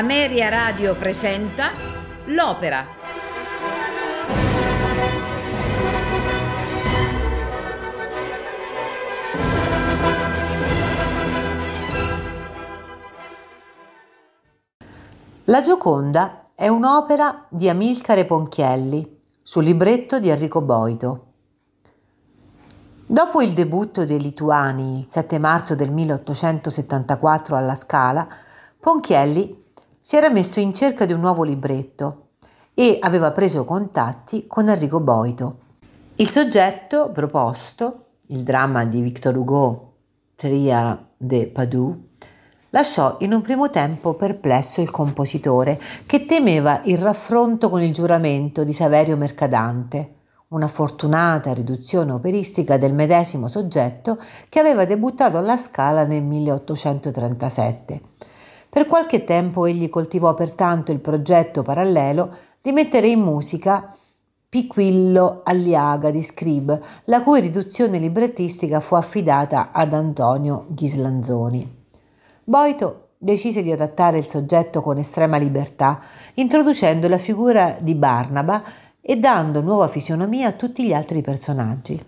Ameria Radio presenta L'Opera. La Gioconda è un'opera di Amilcare Ponchielli sul libretto di Enrico Boito. Dopo il debutto dei Lituani il 7 marzo del 1874 alla Scala, Ponchielli si era messo in cerca di un nuovo libretto e aveva preso contatti con Enrico Boito. Il soggetto proposto, il dramma di Victor Hugo, Tria de Padoue, lasciò in un primo tempo perplesso il compositore, che temeva il raffronto con il giuramento di Saverio Mercadante, una fortunata riduzione operistica del medesimo soggetto che aveva debuttato alla Scala nel 1837. Per qualche tempo egli coltivò pertanto il progetto parallelo di mettere in musica Piquillo Alliaga di Scrib, la cui riduzione librettistica fu affidata ad Antonio Ghislanzoni. Boito decise di adattare il soggetto con estrema libertà, introducendo la figura di Barnaba e dando nuova fisionomia a tutti gli altri personaggi.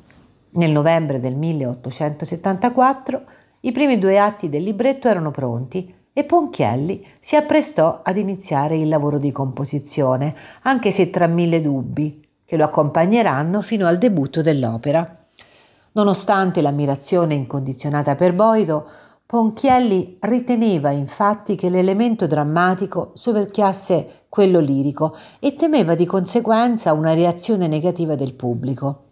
Nel novembre del 1874 i primi due atti del libretto erano pronti e Ponchielli si apprestò ad iniziare il lavoro di composizione, anche se tra mille dubbi, che lo accompagneranno fino al debutto dell'opera. Nonostante l'ammirazione incondizionata per Boito, Ponchielli riteneva infatti che l'elemento drammatico soverchiasse quello lirico e temeva di conseguenza una reazione negativa del pubblico.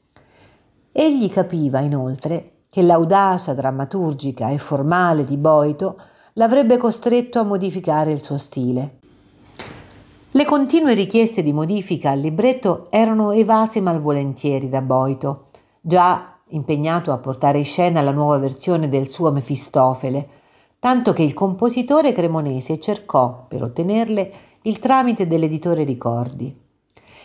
Egli capiva inoltre che l'audacia drammaturgica e formale di Boito l'avrebbe costretto a modificare il suo stile. Le continue richieste di modifica al libretto erano evase malvolentieri da Boito, già impegnato a portare in scena la nuova versione del suo Mefistofele, tanto che il compositore cremonese cercò, per ottenerle, il tramite dell'editore Ricordi.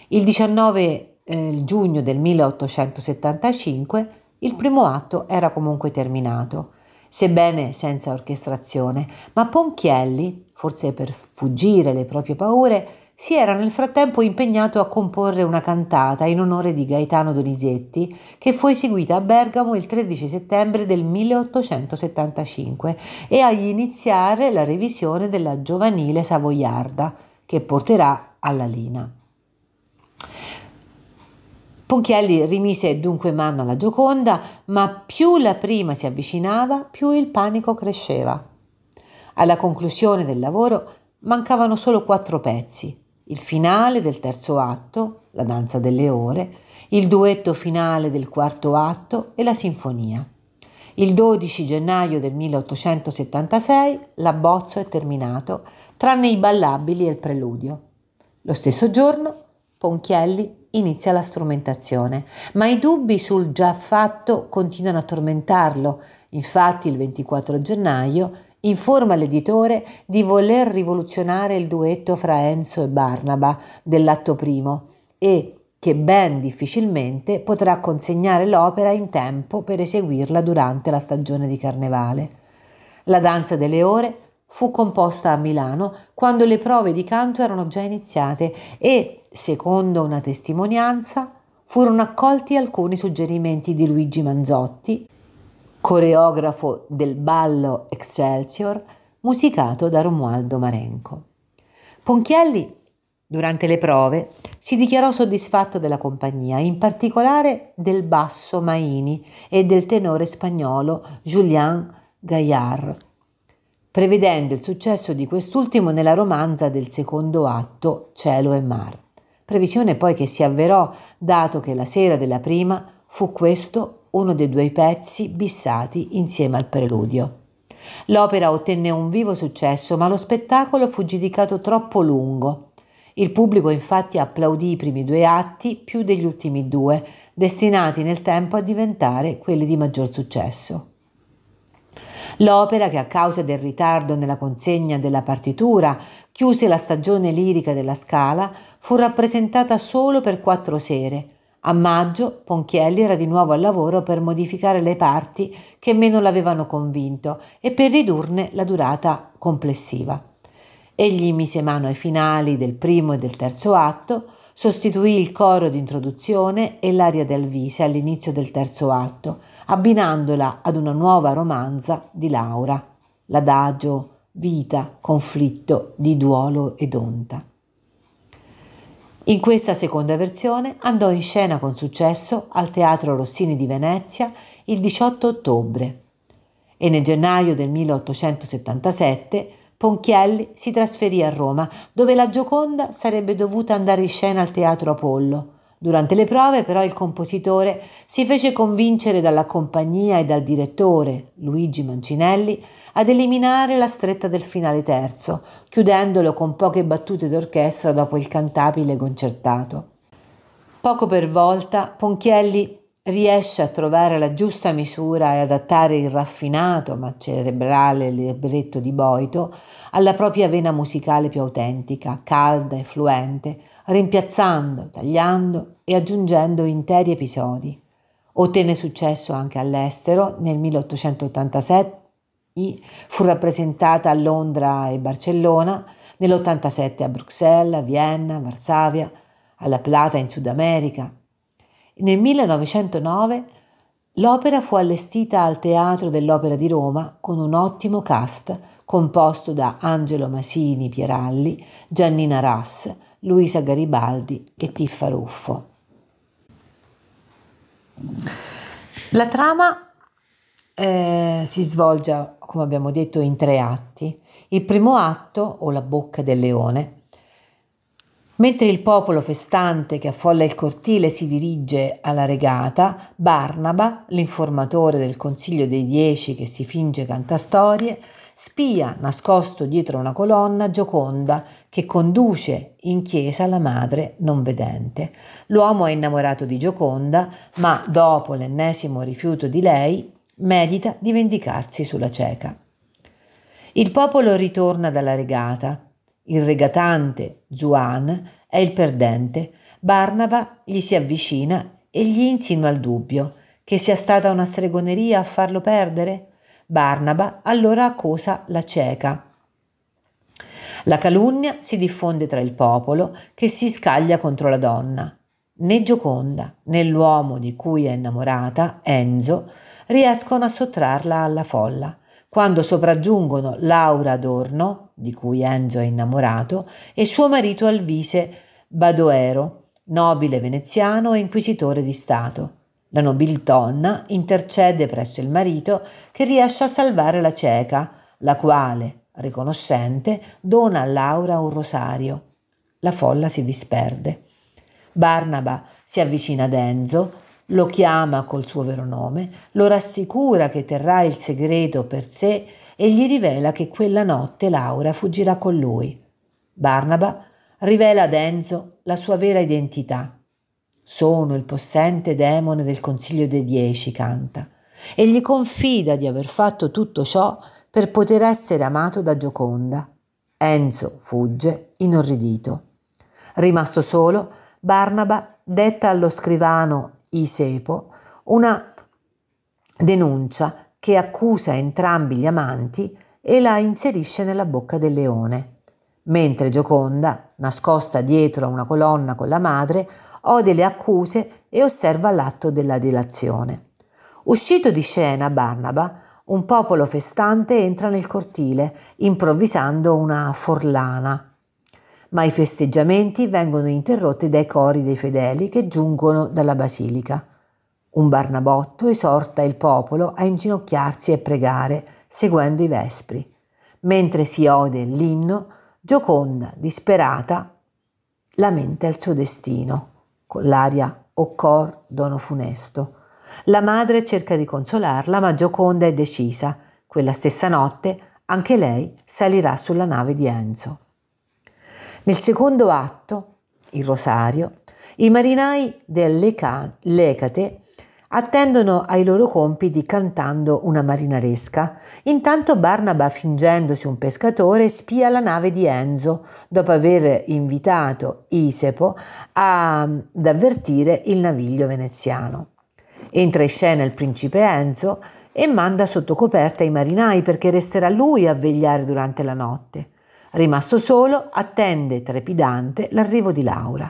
Il 19 eh, giugno del 1875 il primo atto era comunque terminato, sebbene senza orchestrazione, ma Ponchielli, forse per fuggire le proprie paure, si era nel frattempo impegnato a comporre una cantata in onore di Gaetano Donizetti che fu eseguita a Bergamo il 13 settembre del 1875 e a iniziare la revisione della giovanile savoiarda che porterà alla Lina. Ponchielli rimise dunque mano alla Gioconda, ma più la prima si avvicinava, più il panico cresceva. Alla conclusione del lavoro mancavano solo quattro pezzi il finale del terzo atto, la danza delle ore, il duetto finale del quarto atto e la sinfonia. Il 12 gennaio del 1876 l'abbozzo è terminato, tranne i ballabili e il preludio. Lo stesso giorno Ponchielli inizia la strumentazione, ma i dubbi sul già fatto continuano a tormentarlo. Infatti il 24 gennaio informa l'editore di voler rivoluzionare il duetto fra Enzo e Barnaba dell'atto primo e che ben difficilmente potrà consegnare l'opera in tempo per eseguirla durante la stagione di carnevale. La danza delle ore fu composta a Milano quando le prove di canto erano già iniziate e, secondo una testimonianza, furono accolti alcuni suggerimenti di Luigi Manzotti, coreografo del ballo Excelsior, musicato da Romualdo Marenco. Ponchielli, durante le prove, si dichiarò soddisfatto della compagnia, in particolare del basso Maini e del tenore spagnolo Julien Gaillard, prevedendo il successo di quest'ultimo nella romanza del secondo atto Cielo e Mar. Previsione poi che si avverò, dato che la sera della prima fu questo uno dei due pezzi bissati insieme al preludio. L'opera ottenne un vivo successo, ma lo spettacolo fu giudicato troppo lungo. Il pubblico infatti applaudì i primi due atti più degli ultimi due, destinati nel tempo a diventare quelli di maggior successo. L'opera, che a causa del ritardo nella consegna della partitura chiuse la stagione lirica della Scala, fu rappresentata solo per quattro sere, a maggio Ponchielli era di nuovo al lavoro per modificare le parti che meno l'avevano convinto e per ridurne la durata complessiva. Egli mise mano ai finali del primo e del terzo atto, sostituì il coro di introduzione e l'aria del vise all'inizio del terzo atto, abbinandola ad una nuova romanza di Laura, l'adagio vita, conflitto di duolo ed onta. In questa seconda versione andò in scena con successo al Teatro Rossini di Venezia il 18 ottobre e nel gennaio del 1877 Ponchielli si trasferì a Roma, dove la Gioconda sarebbe dovuta andare in scena al Teatro Apollo. Durante le prove però il compositore si fece convincere dalla compagnia e dal direttore, Luigi Mancinelli, ad eliminare la stretta del finale terzo, chiudendolo con poche battute d'orchestra dopo il cantabile concertato. Poco per volta Ponchielli riesce a trovare la giusta misura e adattare il raffinato ma cerebrale libretto di Boito alla propria vena musicale più autentica, calda e fluente, rimpiazzando, tagliando e aggiungendo interi episodi. Ottenne successo anche all'estero nel 1887 fu rappresentata a Londra e Barcellona, nell'87 a Bruxelles, a Vienna, a Varsavia, alla Plata in Sud America. Nel 1909 l'opera fu allestita al Teatro dell'Opera di Roma con un ottimo cast composto da Angelo Masini Pieralli, Giannina Rass, Luisa Garibaldi e Tiffa Ruffo. La trama eh, si svolge, come abbiamo detto, in tre atti. Il primo atto, o la bocca del leone, mentre il popolo festante che affolla il cortile si dirige alla regata, Barnaba, l'informatore del Consiglio dei Dieci che si finge cantastorie, spia nascosto dietro una colonna Gioconda che conduce in chiesa la madre non vedente. L'uomo è innamorato di Gioconda, ma dopo l'ennesimo rifiuto di lei, medita di vendicarsi sulla cieca. Il popolo ritorna dalla regata. Il regatante, Zuan, è il perdente. Barnaba gli si avvicina e gli insinua il dubbio che sia stata una stregoneria a farlo perdere. Barnaba allora accusa la cieca. La calunnia si diffonde tra il popolo che si scaglia contro la donna. Né Gioconda né l'uomo di cui è innamorata, Enzo, riescono a sottrarla alla folla. Quando sopraggiungono Laura Adorno, di cui Enzo è innamorato, e suo marito Alvise Badoero, nobile veneziano e inquisitore di Stato. La nobildonna intercede presso il marito che riesce a salvare la cieca, la quale, riconoscente, dona a Laura un rosario. La folla si disperde. Barnaba si avvicina ad Enzo, lo chiama col suo vero nome, lo rassicura che terrà il segreto per sé e gli rivela che quella notte Laura fuggirà con lui. Barnaba rivela ad Enzo la sua vera identità. Sono il possente demone del Consiglio dei Dieci, canta, e gli confida di aver fatto tutto ciò per poter essere amato da Gioconda. Enzo fugge inorridito. Rimasto solo, Barnaba detta allo scrivano Isepo una denuncia che accusa entrambi gli amanti e la inserisce nella bocca del leone, mentre Gioconda, nascosta dietro a una colonna con la madre, ode le accuse e osserva l'atto della delazione. Uscito di scena Barnaba, un popolo festante entra nel cortile, improvvisando una forlana ma i festeggiamenti vengono interrotti dai cori dei fedeli che giungono dalla basilica. Un Barnabotto esorta il popolo a inginocchiarsi e pregare, seguendo i vespri. Mentre si ode l'inno, Gioconda, disperata, lamenta il suo destino, con l'aria O cor dono funesto. La madre cerca di consolarla, ma Gioconda è decisa. Quella stessa notte anche lei salirà sulla nave di Enzo. Nel secondo atto, il rosario, i marinai dell'Ecate attendono ai loro compiti cantando una marinaresca. Intanto Barnaba, fingendosi un pescatore, spia la nave di Enzo, dopo aver invitato Isepo ad avvertire il naviglio veneziano. Entra in scena il principe Enzo e manda sotto coperta i marinai perché resterà lui a vegliare durante la notte. Rimasto solo, attende trepidante l'arrivo di Laura.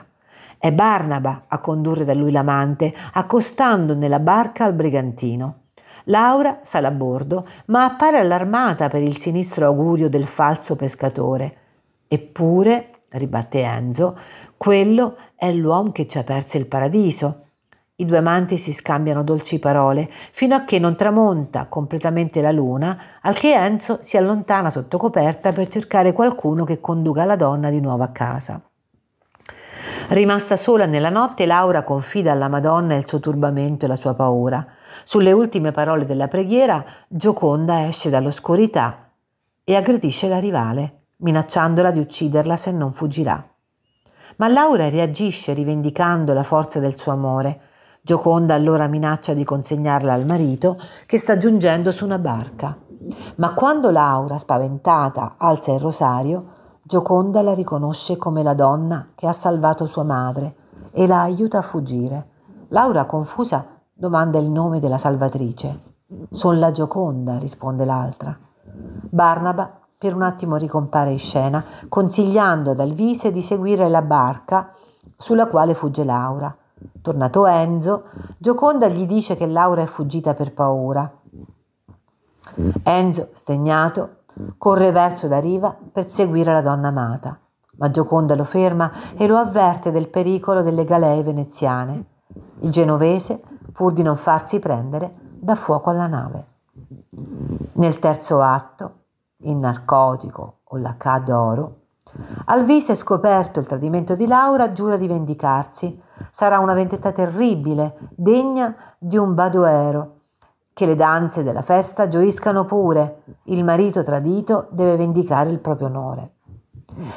È Barnaba a condurre da lui l'amante, accostando nella barca al brigantino. Laura sale a bordo, ma appare allarmata per il sinistro augurio del falso pescatore. Eppure, ribatte Enzo, quello è l'uomo che ci ha perso il paradiso. I due amanti si scambiano dolci parole fino a che non tramonta completamente la luna, al che Enzo si allontana sotto coperta per cercare qualcuno che conduca la donna di nuovo a casa. Rimasta sola nella notte, Laura confida alla Madonna il suo turbamento e la sua paura. Sulle ultime parole della preghiera, Gioconda esce dall'oscurità e aggredisce la rivale, minacciandola di ucciderla se non fuggirà. Ma Laura reagisce rivendicando la forza del suo amore. Gioconda allora minaccia di consegnarla al marito che sta giungendo su una barca. Ma quando Laura, spaventata, alza il rosario, Gioconda la riconosce come la donna che ha salvato sua madre e la aiuta a fuggire. Laura, confusa, domanda il nome della salvatrice. Son la Gioconda, risponde l'altra. Barnaba per un attimo ricompare in scena, consigliando ad Alvise di seguire la barca sulla quale fugge Laura. Tornato Enzo, Gioconda gli dice che Laura è fuggita per paura. Enzo, stegnato, corre verso la riva per seguire la donna amata, ma Gioconda lo ferma e lo avverte del pericolo delle galee veneziane. Il genovese, pur di non farsi prendere, dà fuoco alla nave. Nel terzo atto, il narcotico o la K d'oro, Alvise, scoperto il tradimento di Laura, giura di vendicarsi. Sarà una vendetta terribile, degna di un badoero. Che le danze della festa gioiscano pure. Il marito tradito deve vendicare il proprio onore.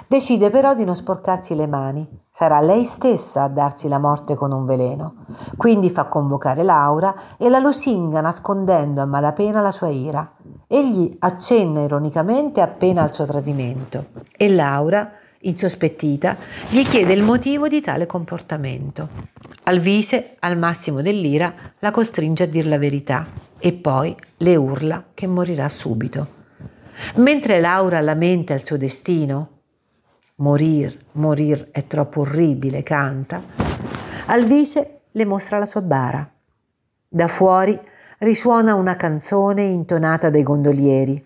Decide però di non sporcarsi le mani. Sarà lei stessa a darsi la morte con un veleno. Quindi fa convocare Laura e la lusinga nascondendo a malapena la sua ira. Egli accenna ironicamente appena al suo tradimento e Laura, insospettita, gli chiede il motivo di tale comportamento. Alvise, al massimo dell'ira, la costringe a dir la verità e poi le urla che morirà subito. Mentre Laura lamenta il suo destino, Morir, morir è troppo orribile, canta. Alvise le mostra la sua bara. Da fuori risuona una canzone intonata dai gondolieri.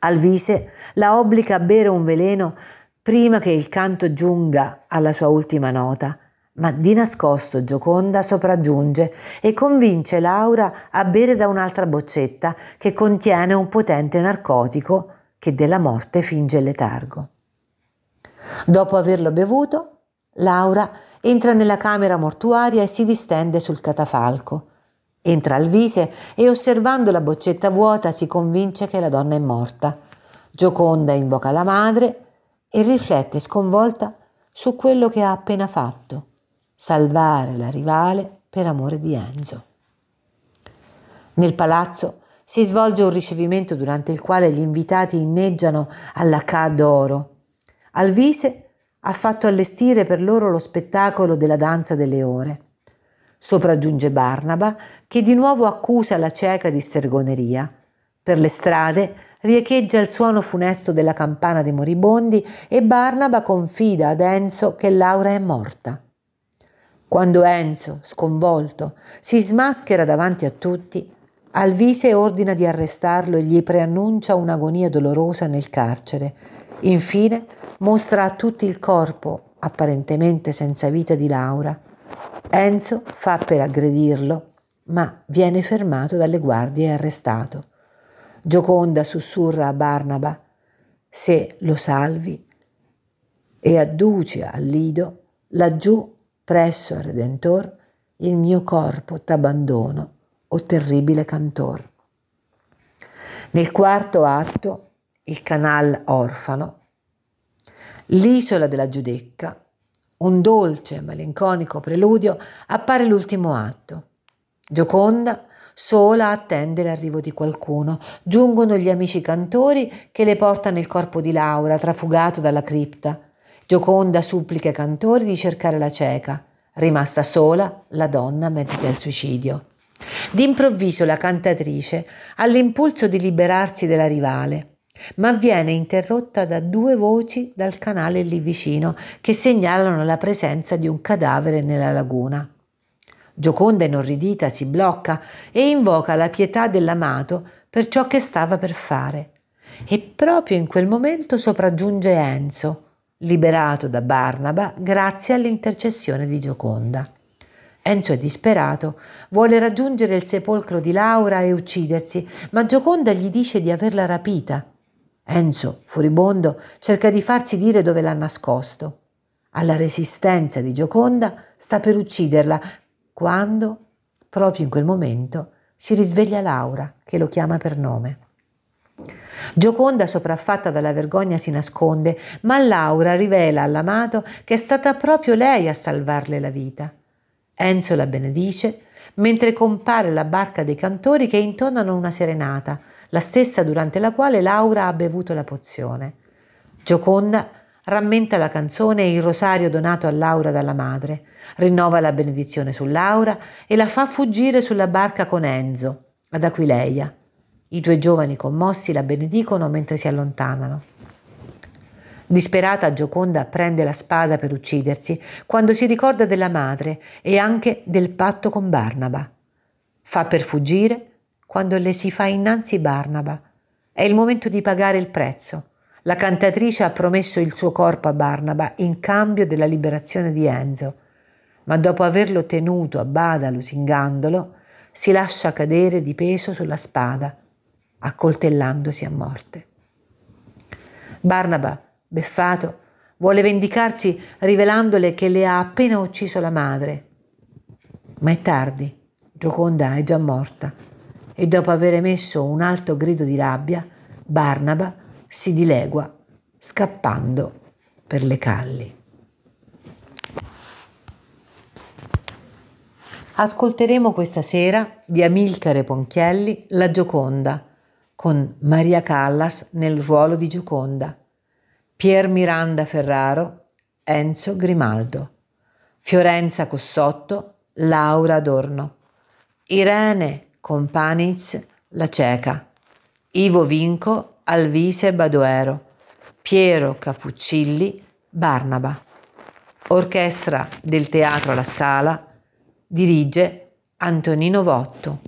Alvise la obbliga a bere un veleno prima che il canto giunga alla sua ultima nota, ma di nascosto Gioconda sopraggiunge e convince Laura a bere da un'altra boccetta che contiene un potente narcotico che della morte finge il letargo. Dopo averlo bevuto, Laura entra nella camera mortuaria e si distende sul catafalco. Entra al vise e osservando la boccetta vuota si convince che la donna è morta. Gioconda invoca la madre e riflette sconvolta su quello che ha appena fatto, salvare la rivale per amore di Enzo. Nel palazzo si svolge un ricevimento durante il quale gli invitati inneggiano alla K d'oro Alvise ha fatto allestire per loro lo spettacolo della danza delle ore. Sopraggiunge Barnaba, che di nuovo accusa la cieca di stergoneria. Per le strade riecheggia il suono funesto della campana dei moribondi e Barnaba confida ad Enzo che Laura è morta. Quando Enzo, sconvolto, si smaschera davanti a tutti, Alvise ordina di arrestarlo e gli preannuncia un'agonia dolorosa nel carcere. Infine mostra a tutti il corpo, apparentemente senza vita, di Laura. Enzo fa per aggredirlo, ma viene fermato dalle guardie e arrestato. Gioconda sussurra a Barnaba, se lo salvi, e adduce al lido, laggiù, presso al Redentor, il mio corpo t'abbandono, o terribile cantor. Nel quarto atto, il canal orfano, L'isola della Giudecca, un dolce malinconico preludio, appare l'ultimo atto. Gioconda sola attende l'arrivo di qualcuno. Giungono gli amici cantori che le portano il corpo di Laura, trafugato dalla cripta. Gioconda supplica ai cantori di cercare la cieca. Rimasta sola, la donna medita il suicidio. D'improvviso la cantatrice ha l'impulso di liberarsi della rivale ma viene interrotta da due voci dal canale lì vicino che segnalano la presenza di un cadavere nella laguna. Gioconda inorridita si blocca e invoca la pietà dell'amato per ciò che stava per fare. E proprio in quel momento sopraggiunge Enzo, liberato da Barnaba grazie all'intercessione di Gioconda. Enzo è disperato, vuole raggiungere il sepolcro di Laura e uccidersi, ma Gioconda gli dice di averla rapita. Enzo, furibondo, cerca di farsi dire dove l'ha nascosto. Alla resistenza di Gioconda sta per ucciderla, quando, proprio in quel momento, si risveglia Laura, che lo chiama per nome. Gioconda, sopraffatta dalla vergogna, si nasconde, ma Laura rivela all'amato che è stata proprio lei a salvarle la vita. Enzo la benedice, mentre compare la barca dei cantori che intonano una serenata, la stessa durante la quale Laura ha bevuto la pozione. Gioconda rammenta la canzone e il rosario donato a Laura dalla madre, rinnova la benedizione su Laura e la fa fuggire sulla barca con Enzo, ad Aquileia. I due giovani commossi la benedicono mentre si allontanano. Disperata, Gioconda prende la spada per uccidersi quando si ricorda della madre e anche del patto con Barnaba. Fa per fuggire quando le si fa innanzi Barnaba. È il momento di pagare il prezzo. La cantatrice ha promesso il suo corpo a Barnaba in cambio della liberazione di Enzo, ma dopo averlo tenuto a bada lusingandolo, si lascia cadere di peso sulla spada, accoltellandosi a morte. Barnaba, beffato, vuole vendicarsi rivelandole che le ha appena ucciso la madre. Ma è tardi, Gioconda è già morta e dopo aver emesso un alto grido di rabbia, Barnaba si dilegua scappando per le calli. Ascolteremo questa sera di Amilcare Ponchielli La Gioconda con Maria Callas nel ruolo di Gioconda, Pier Miranda Ferraro, Enzo Grimaldo, Fiorenza Cossotto, Laura Adorno, Irene Companiz La Ceca, Ivo Vinco Alvise Badoero, Piero Capuccilli, Barnaba. Orchestra del Teatro alla Scala, dirige Antonino Votto.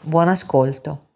Buon ascolto.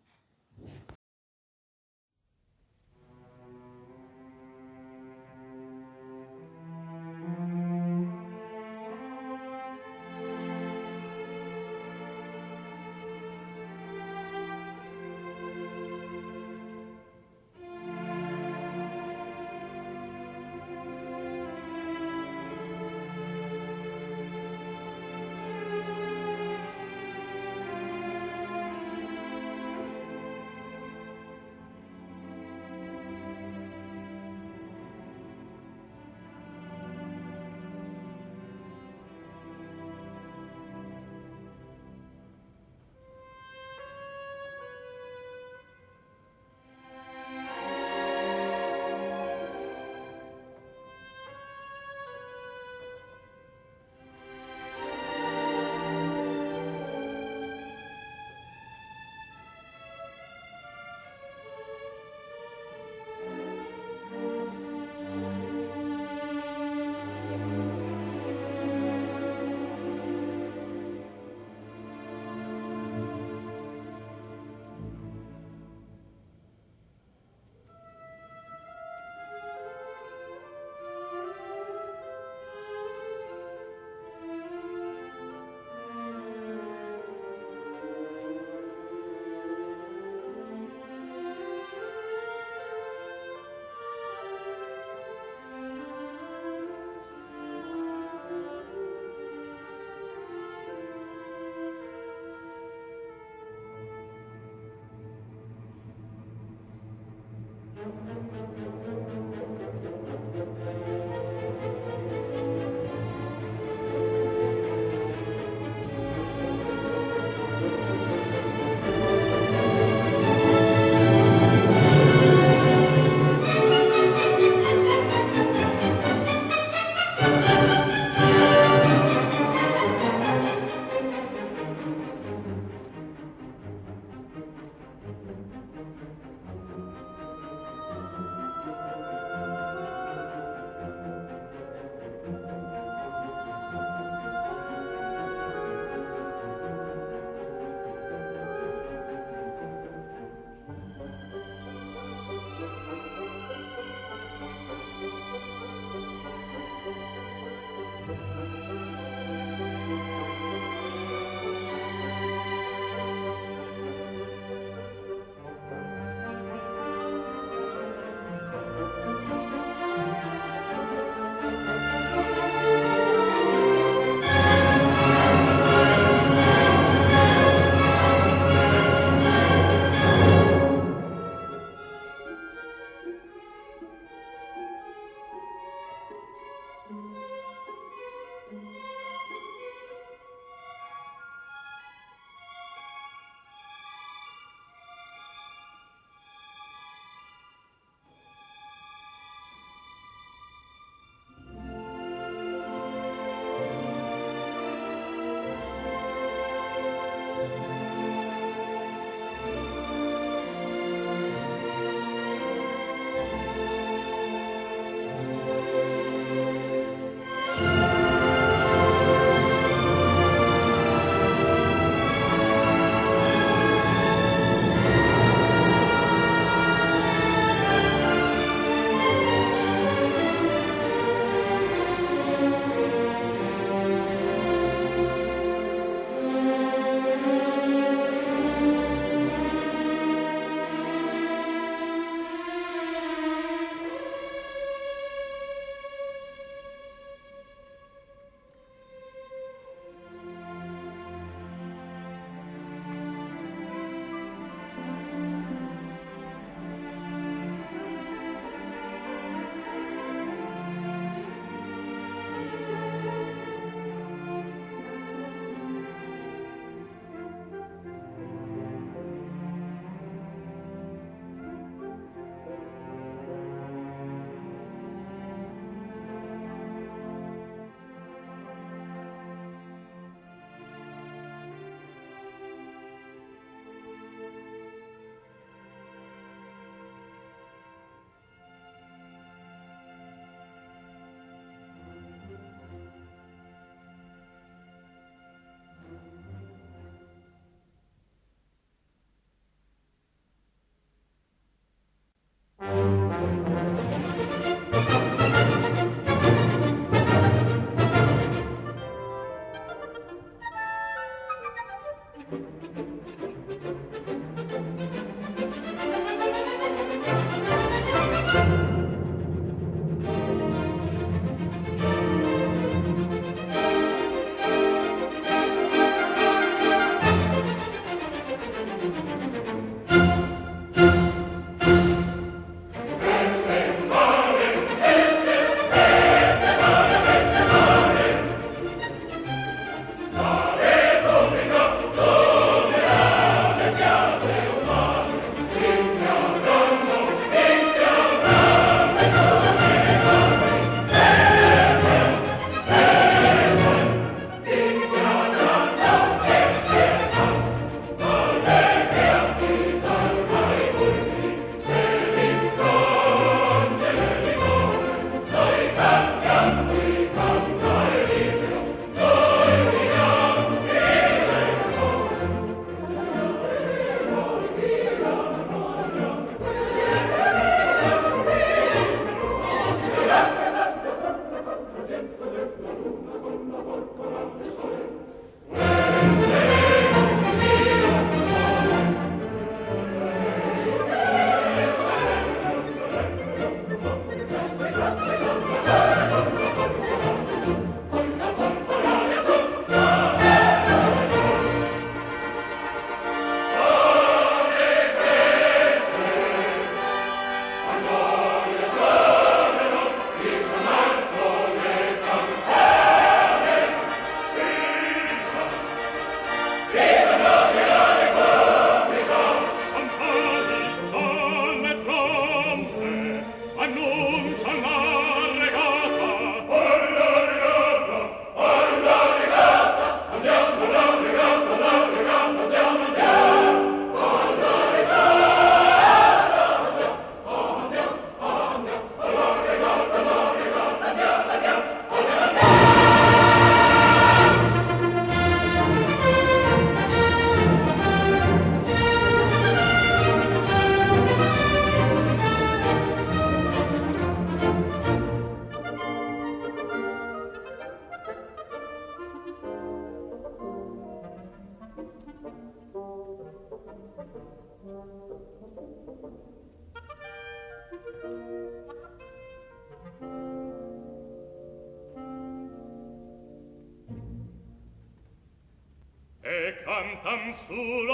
sul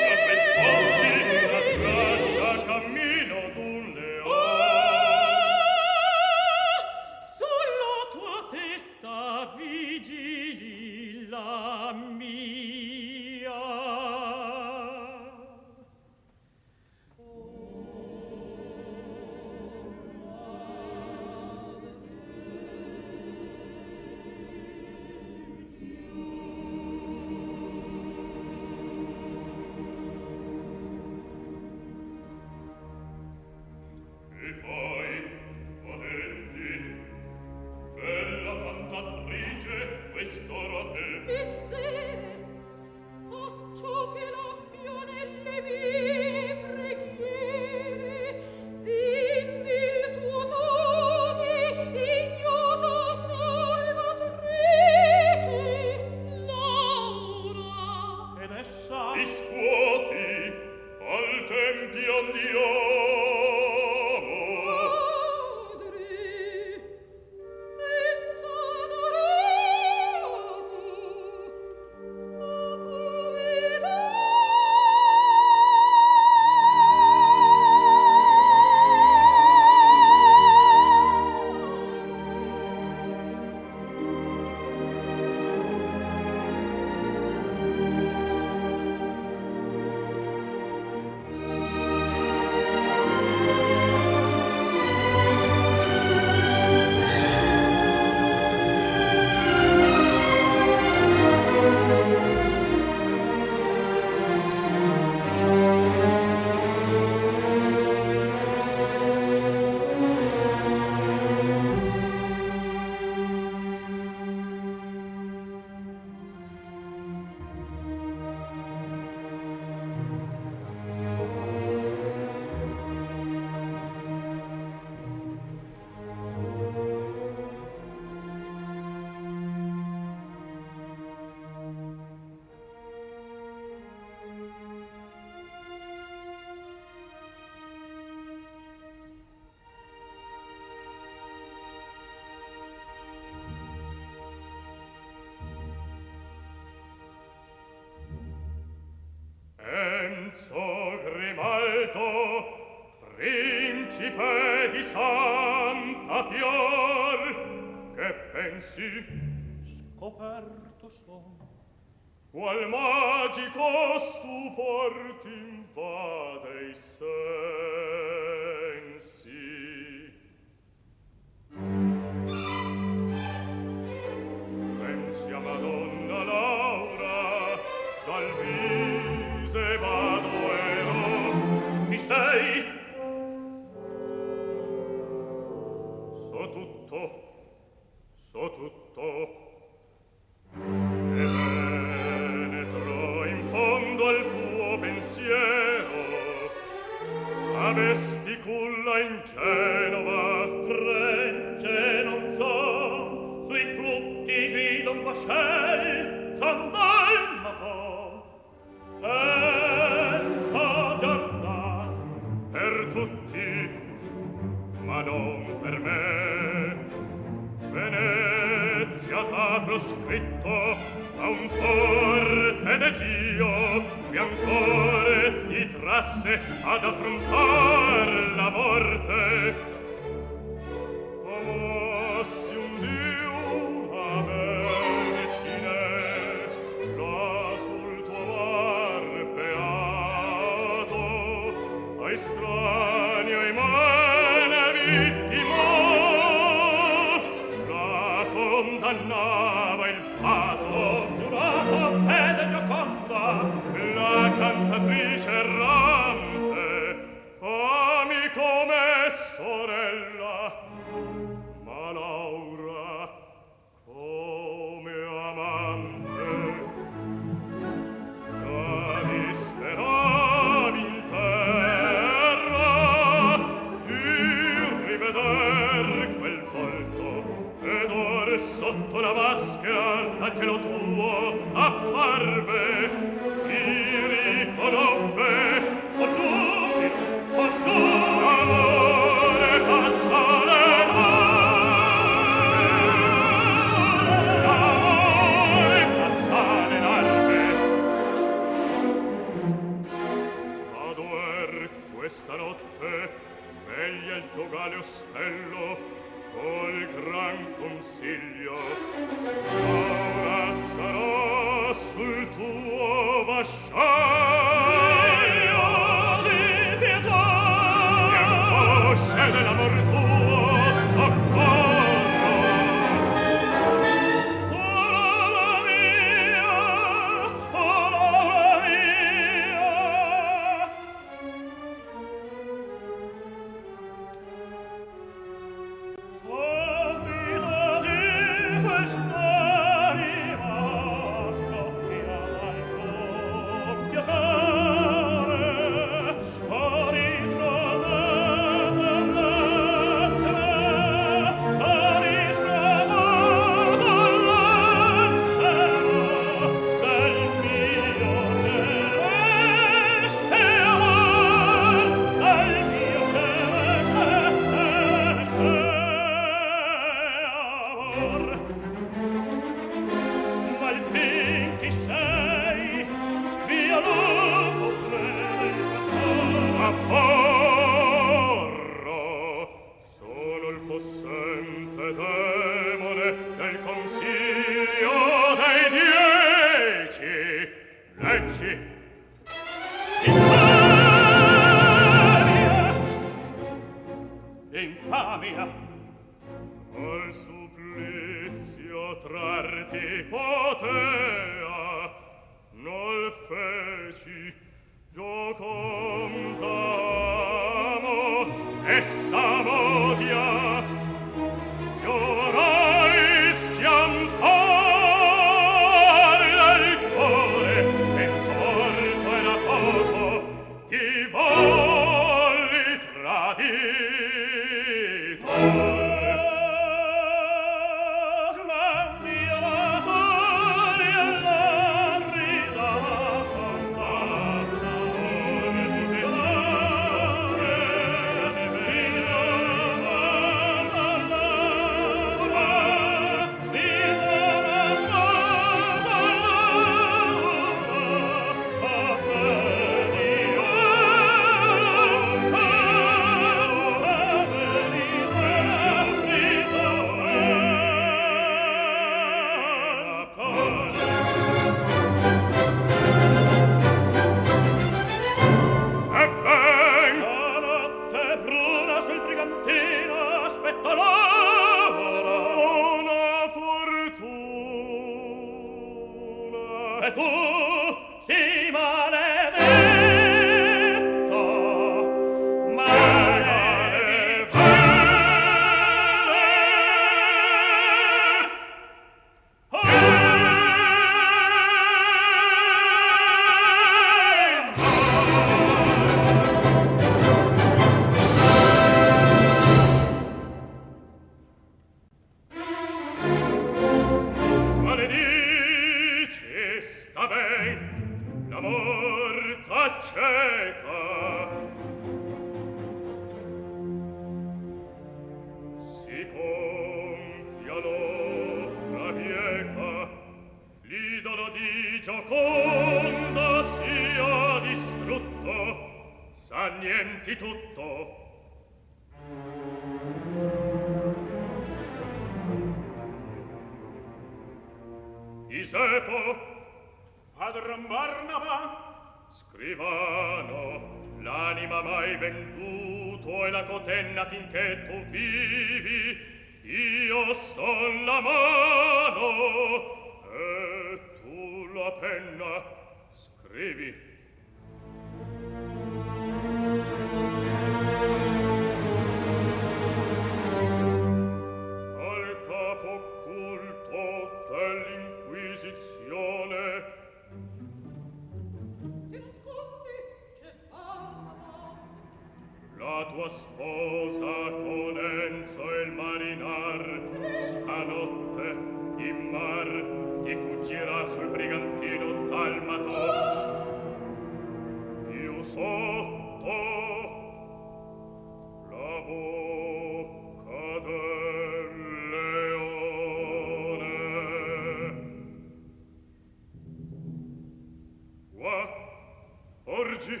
leggi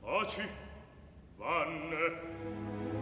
taci vanne.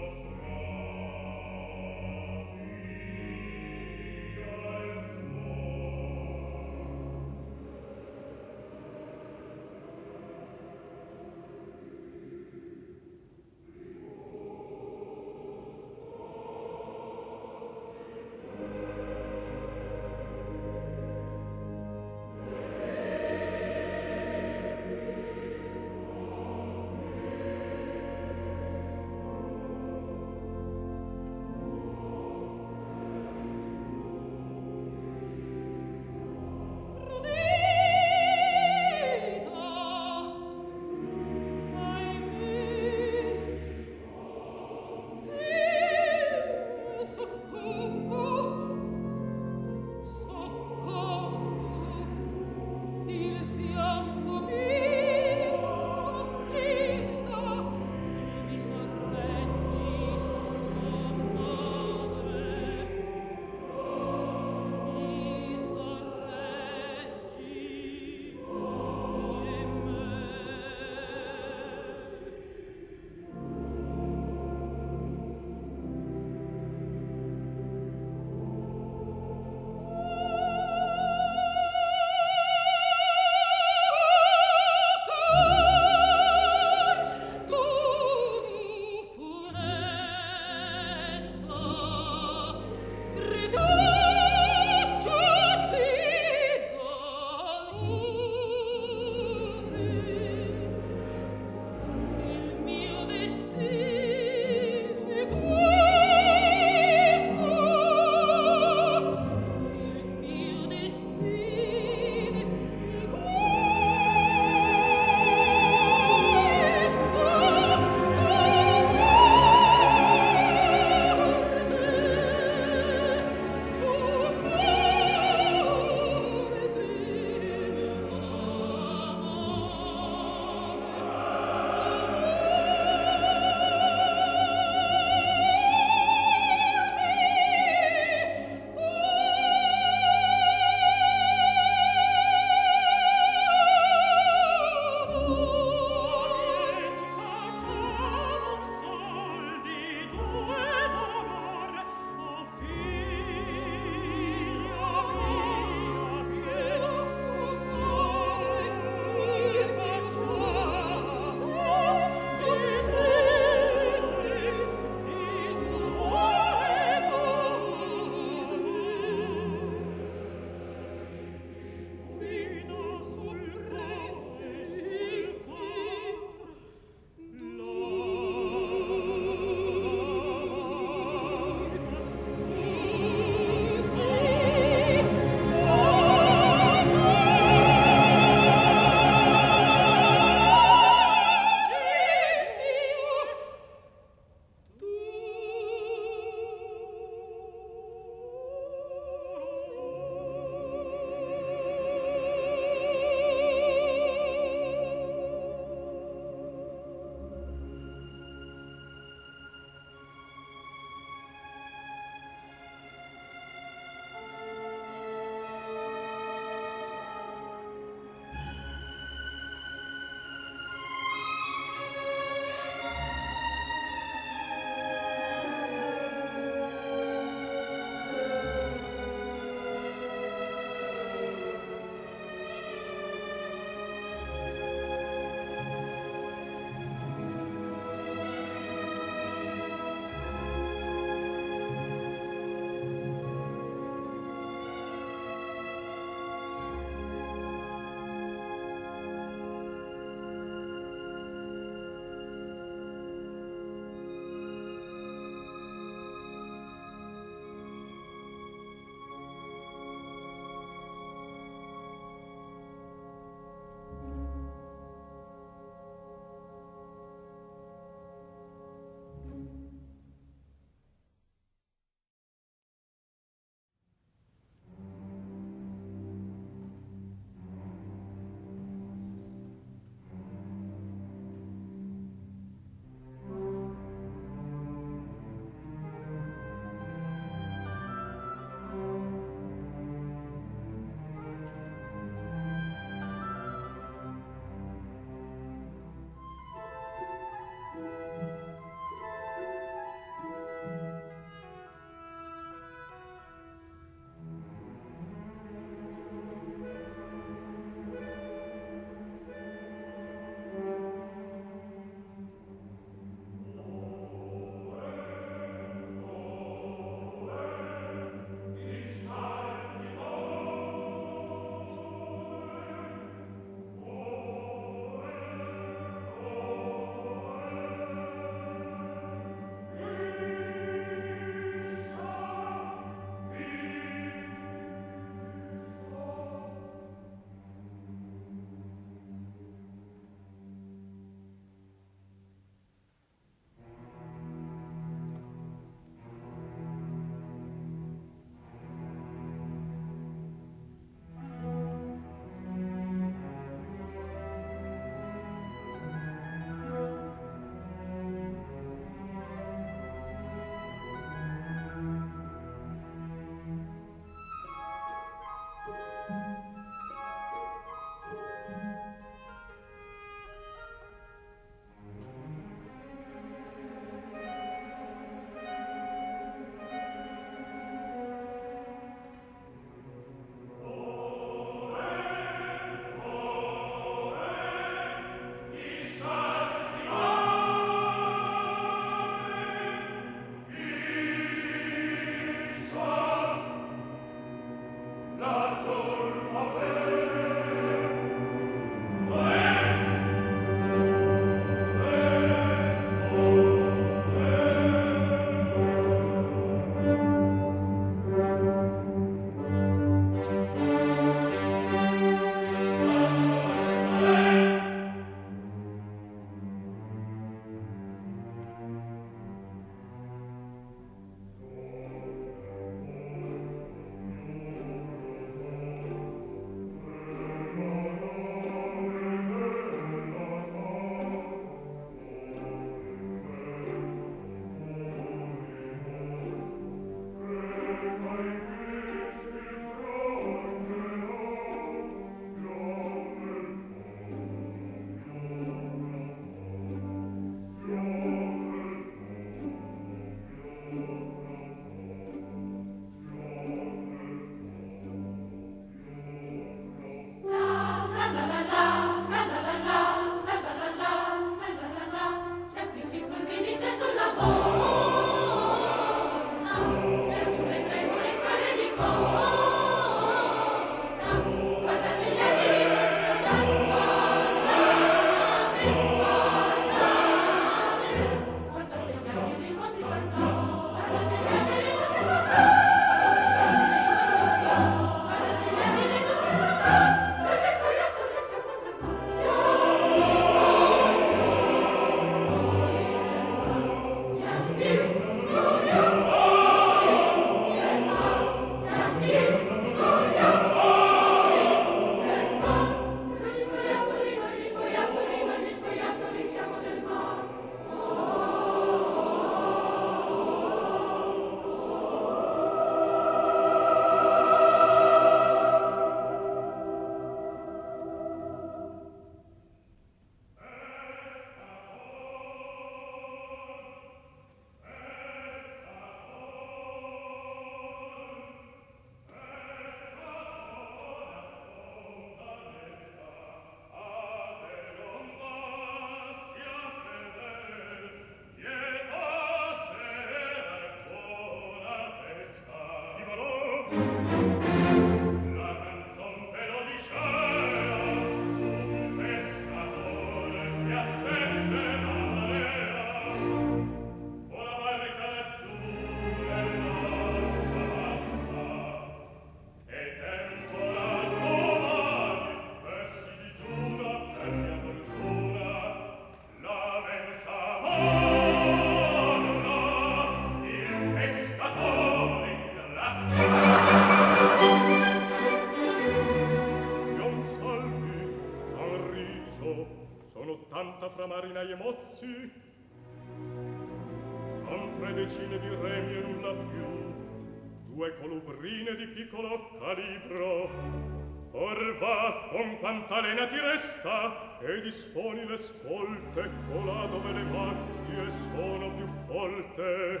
disponi le svolte, colà dove le macchie sono più folte.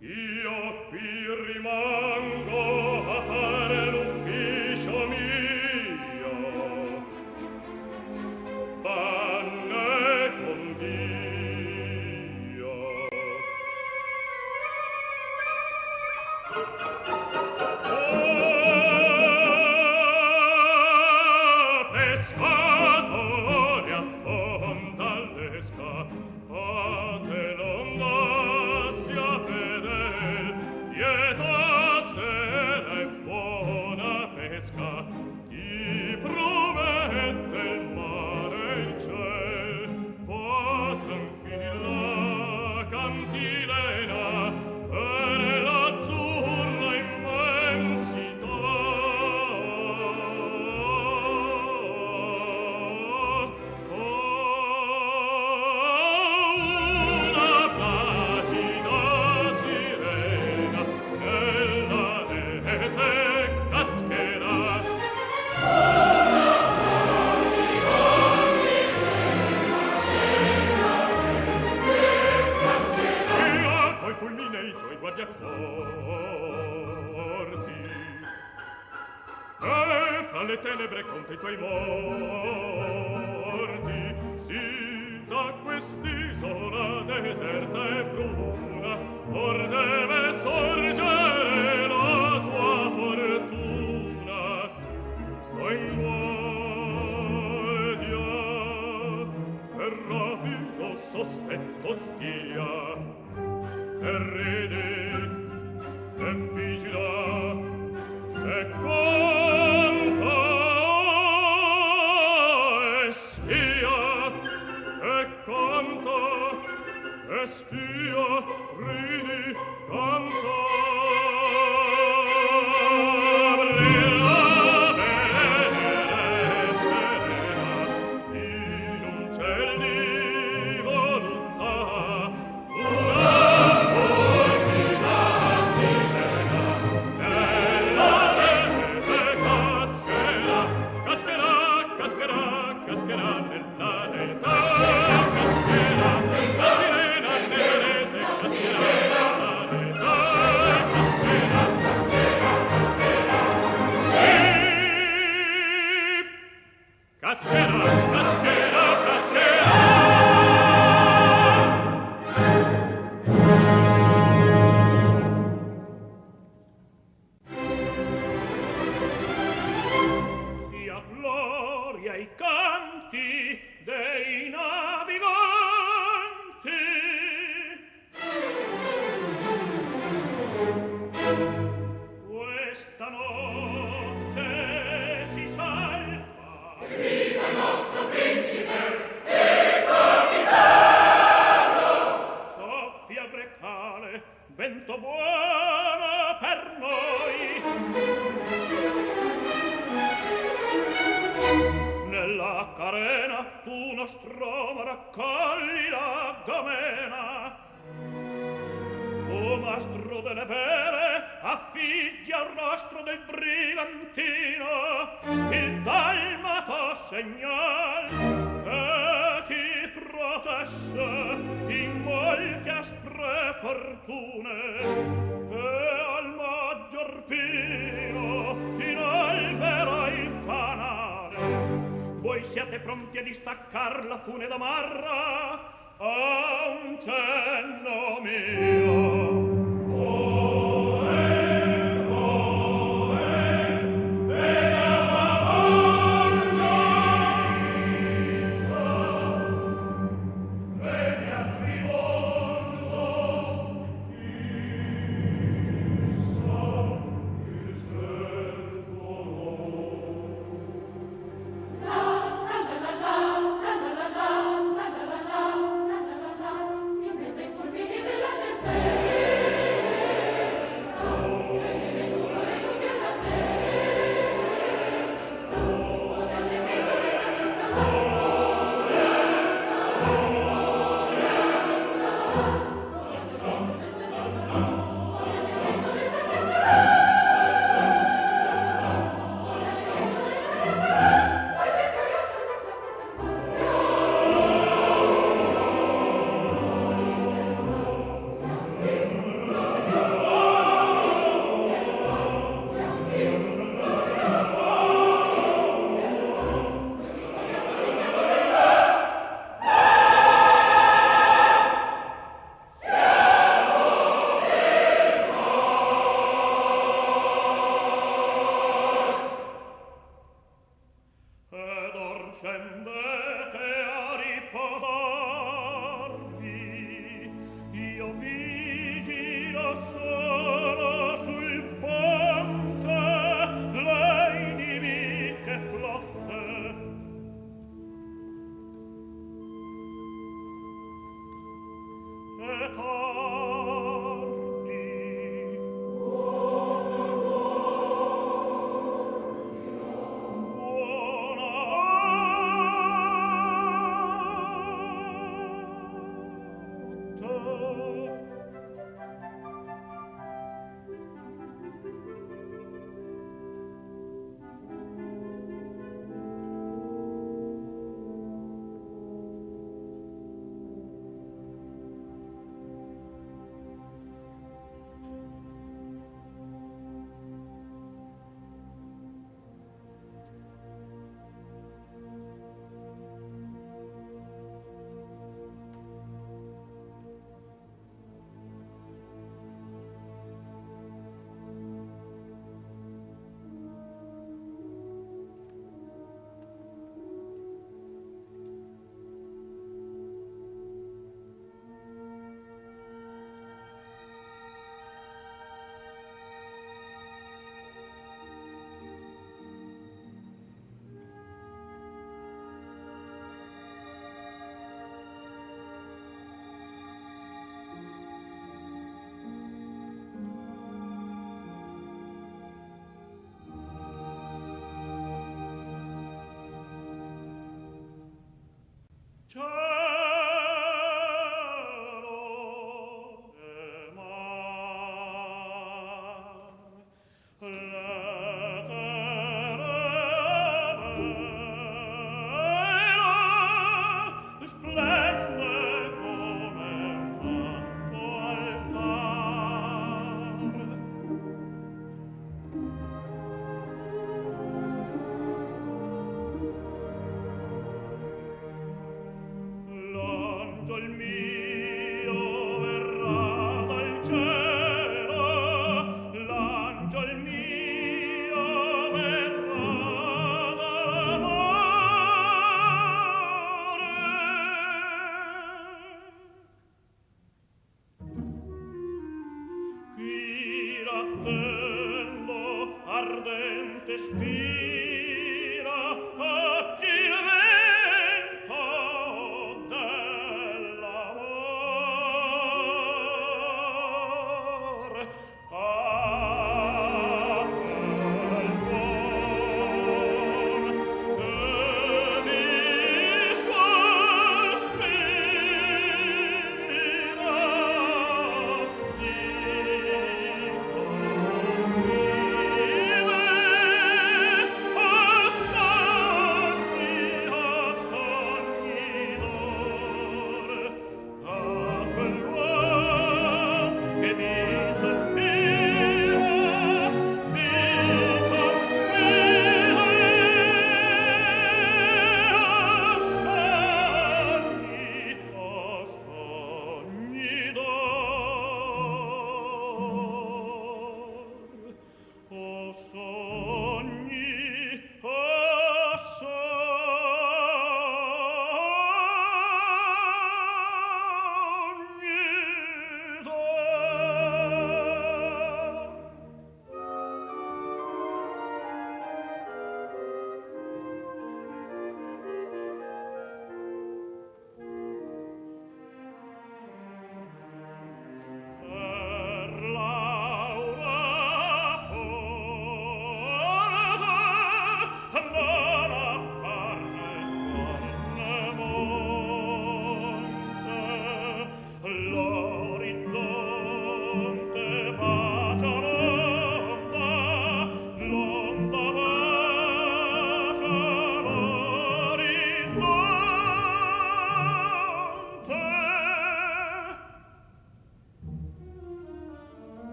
Io qui rimango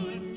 Amen.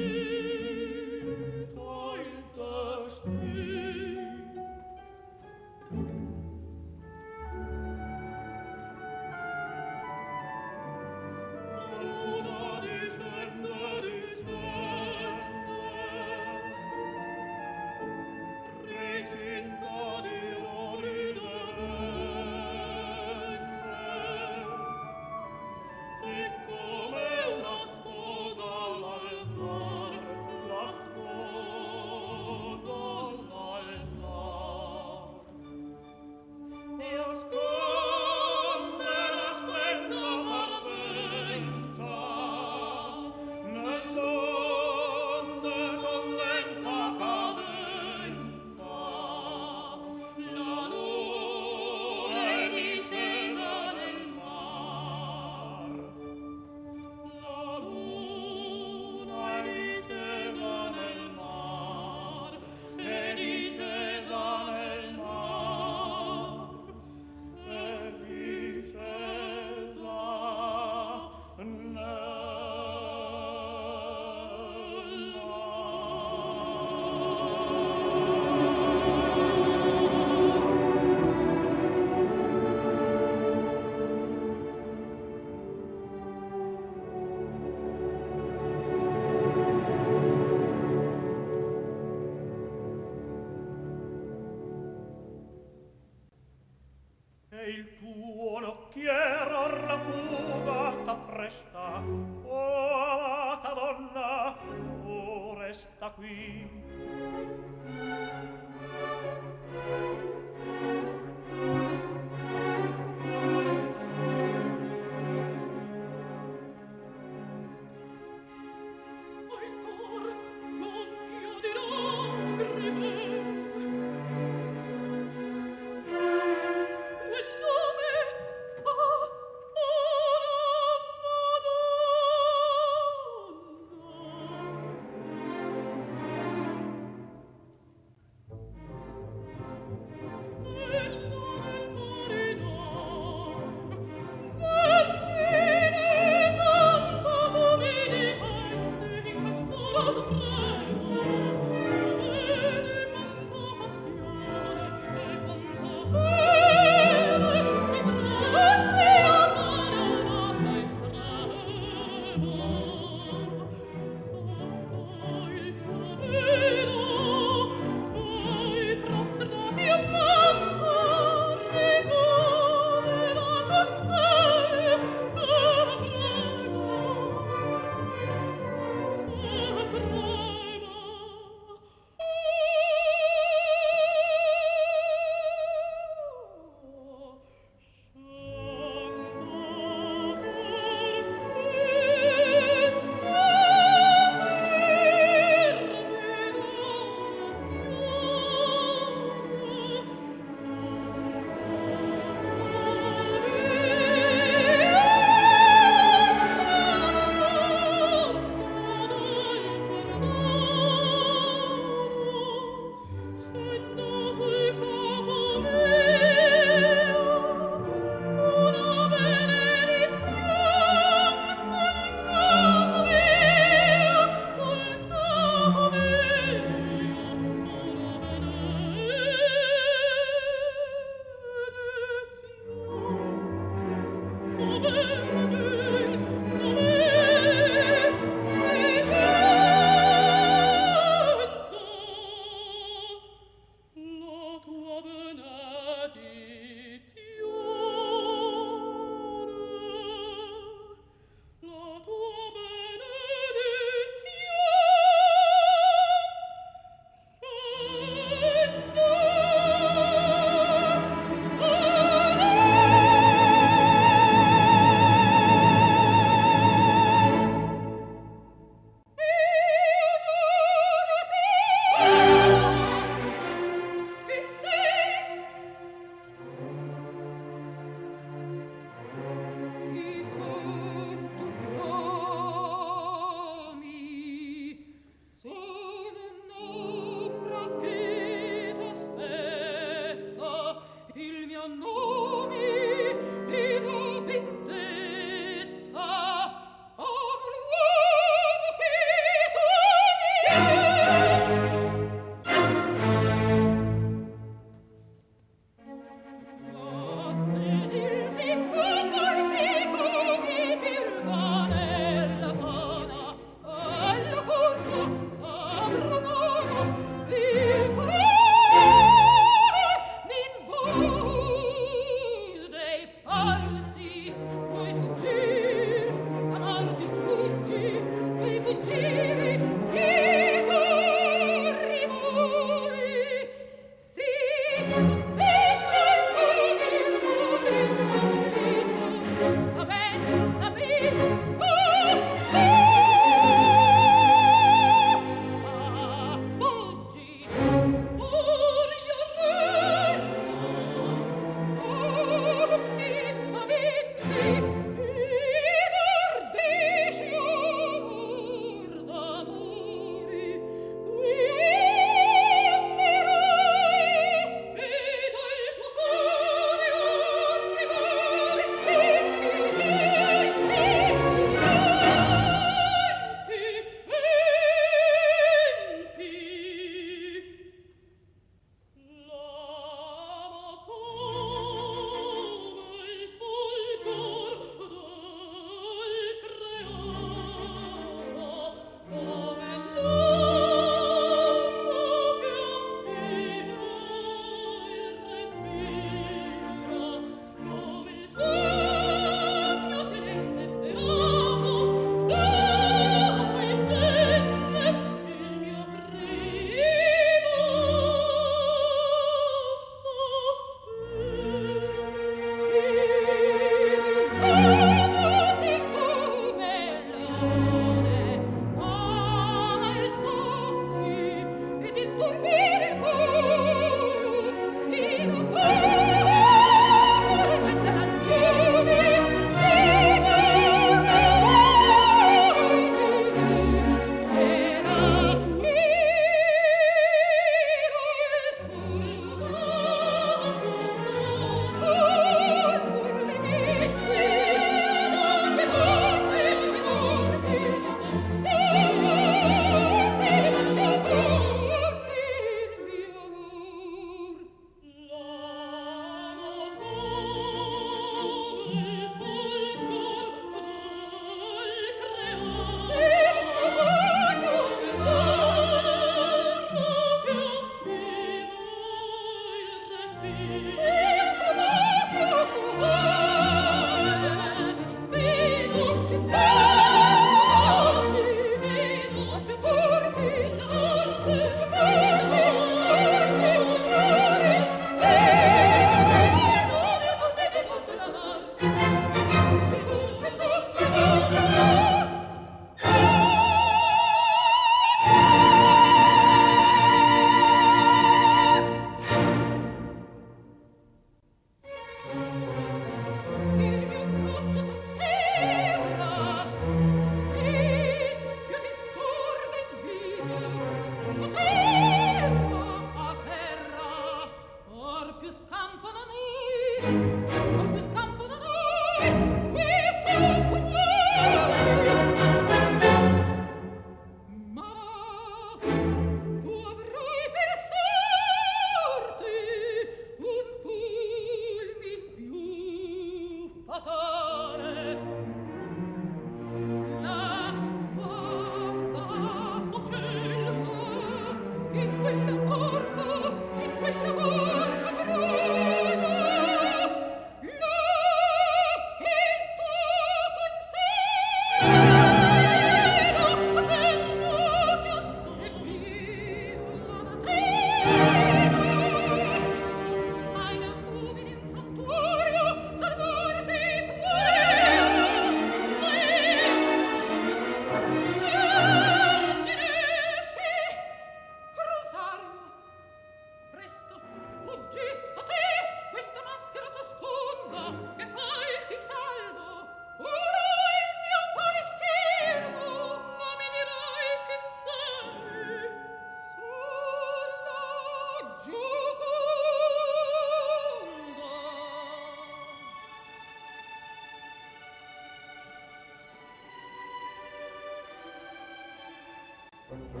Thank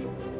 you.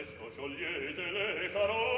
presto sciogliete le carole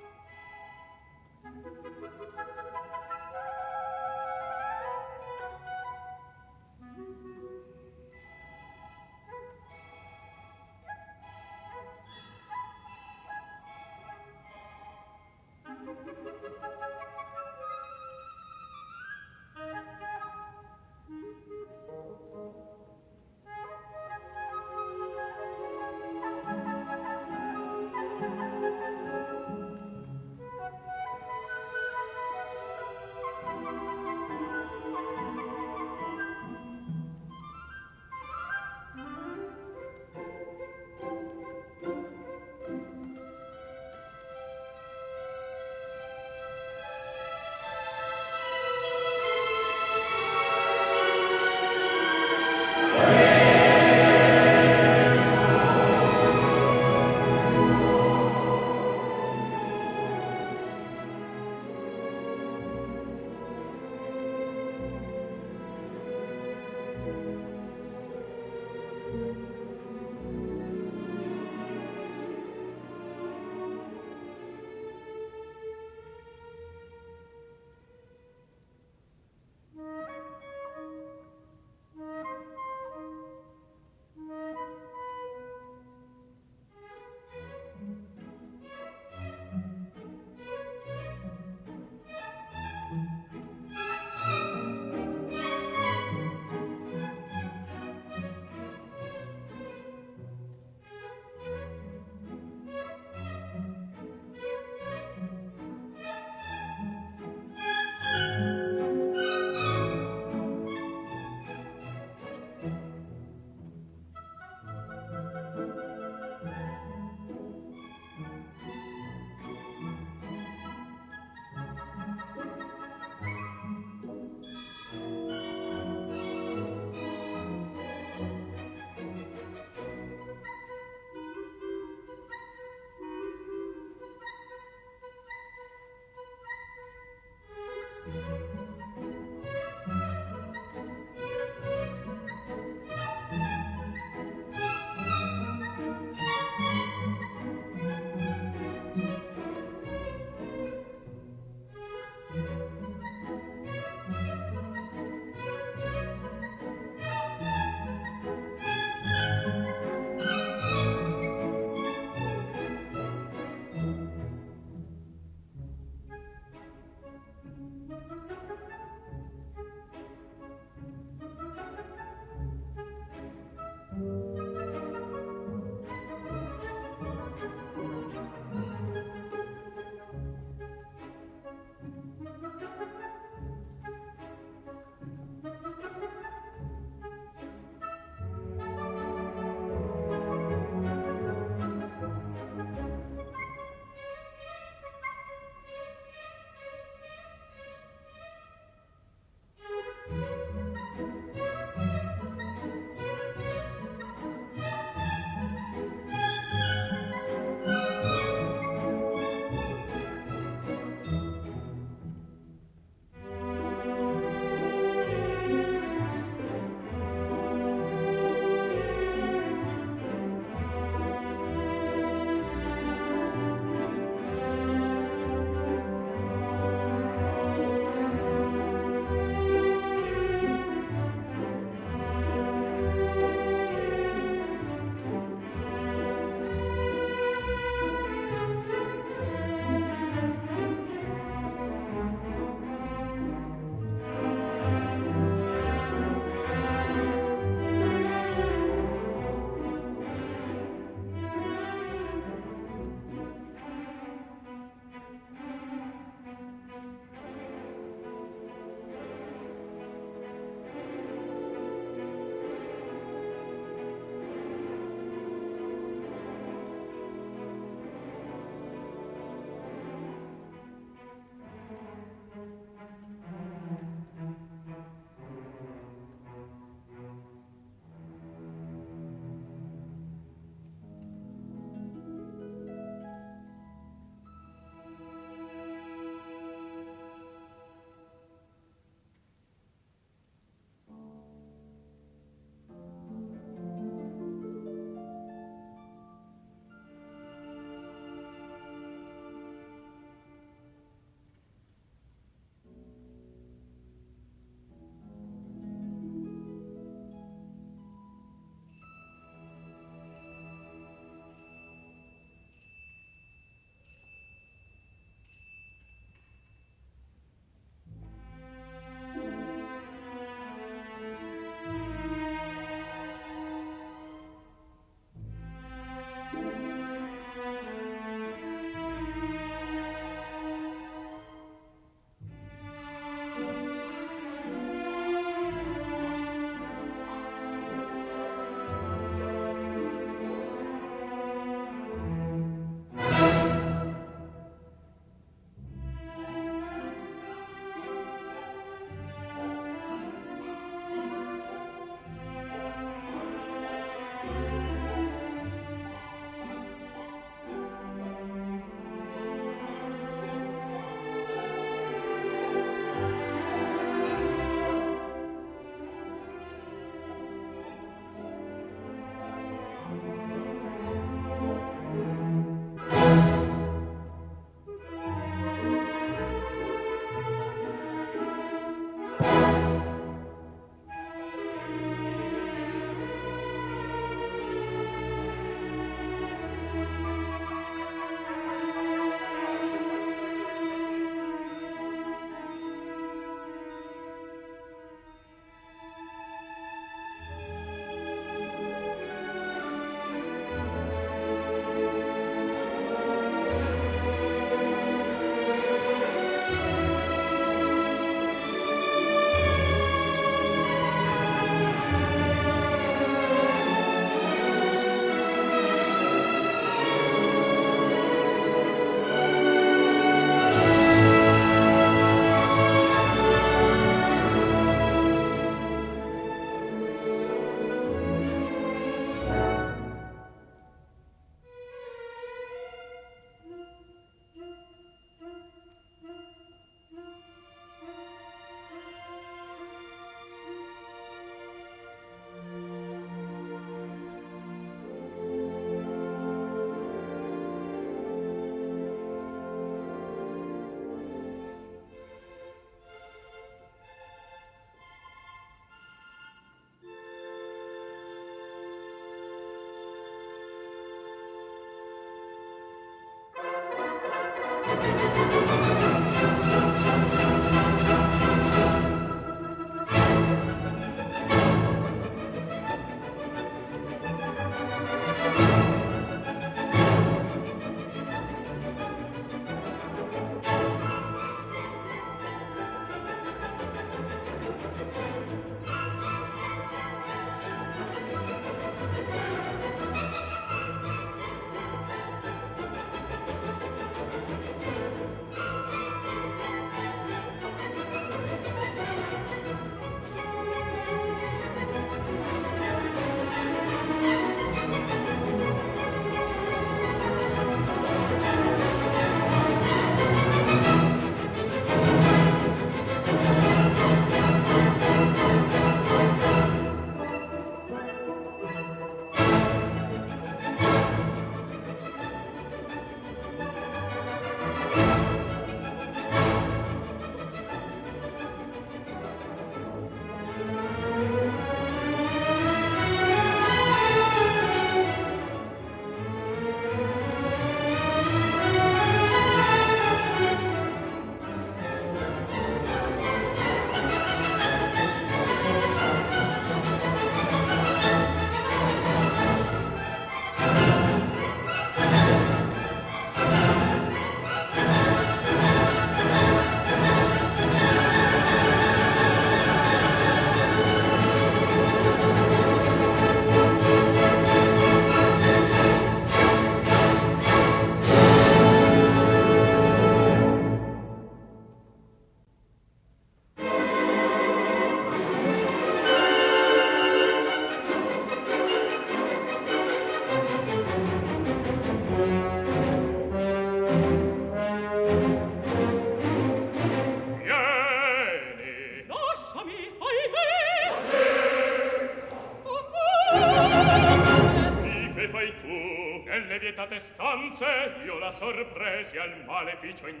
ecclesial maleficio in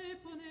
Stepane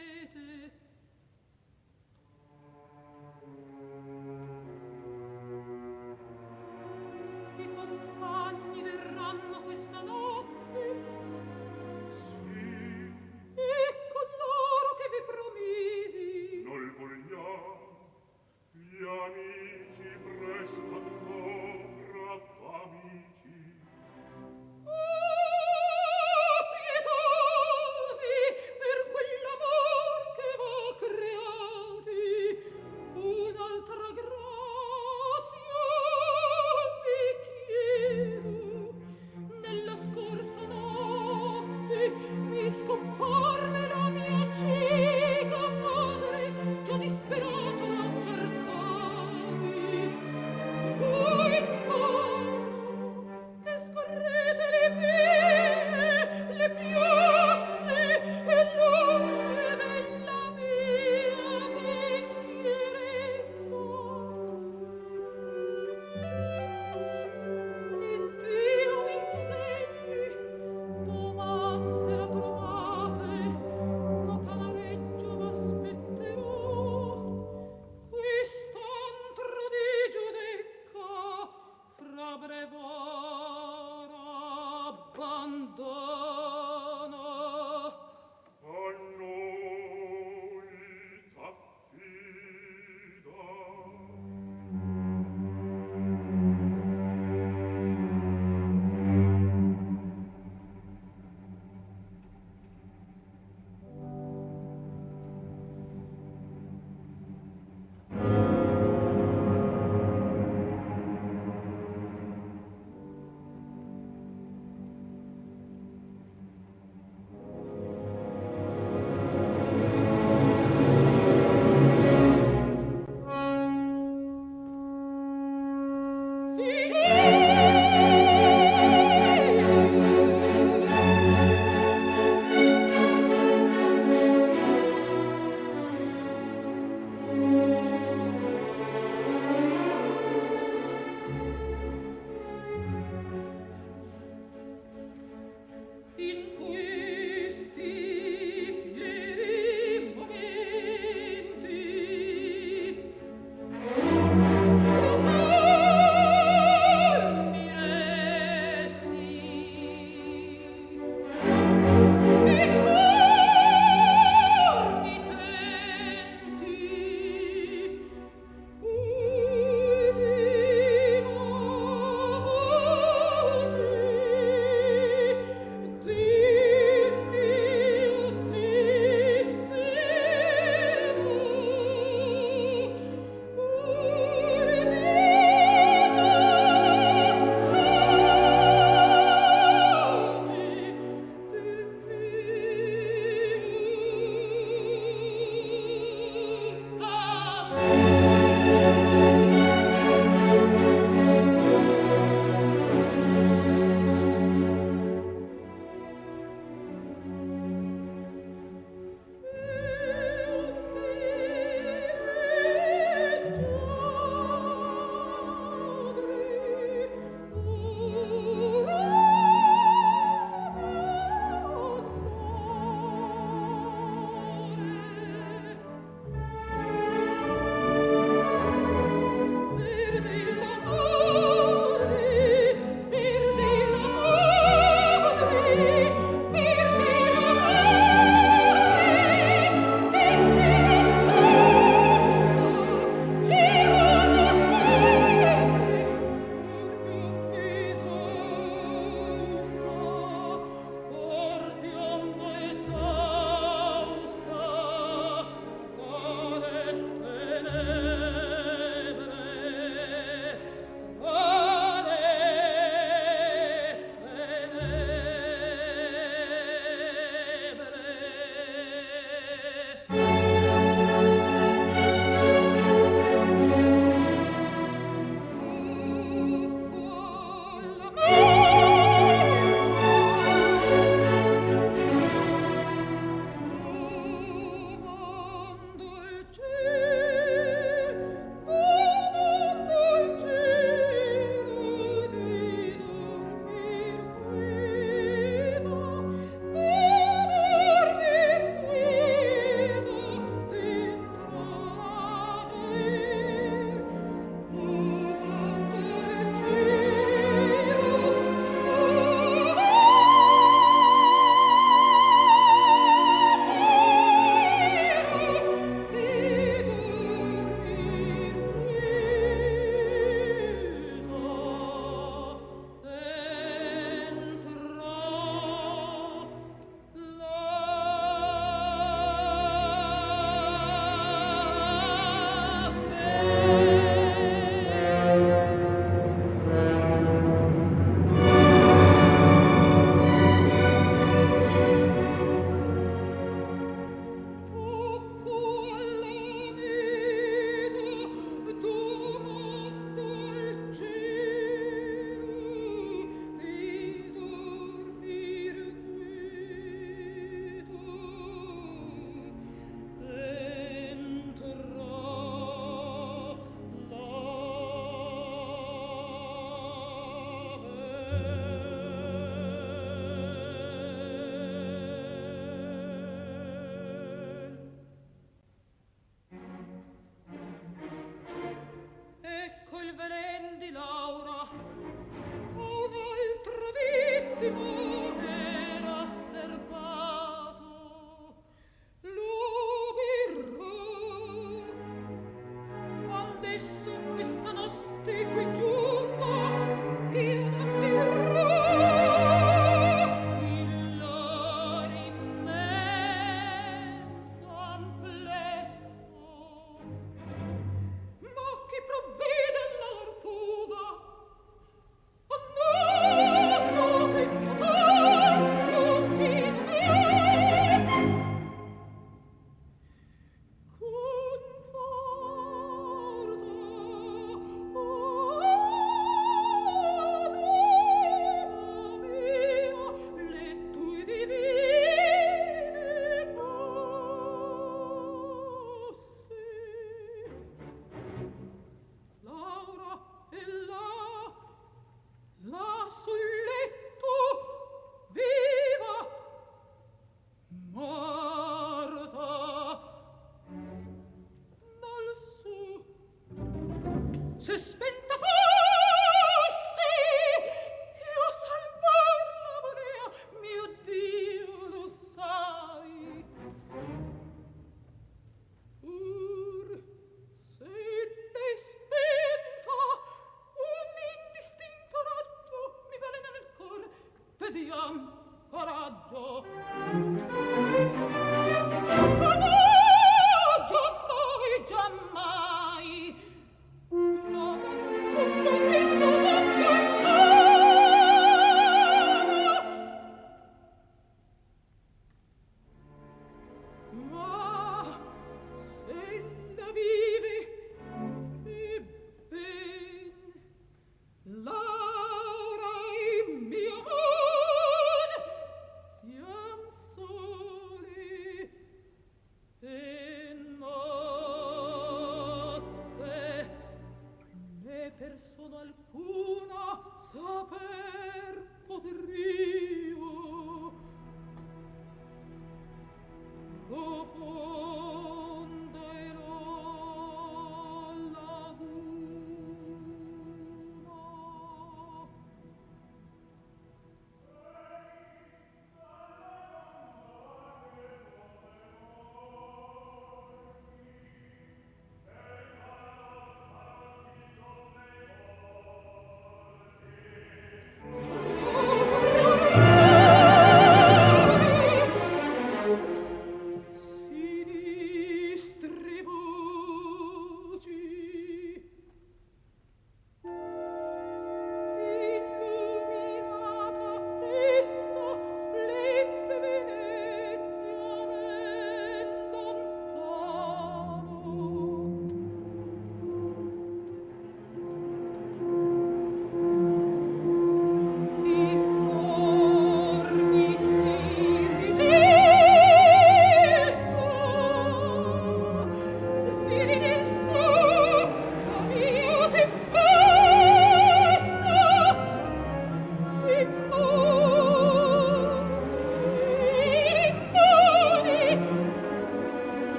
Suspense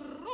of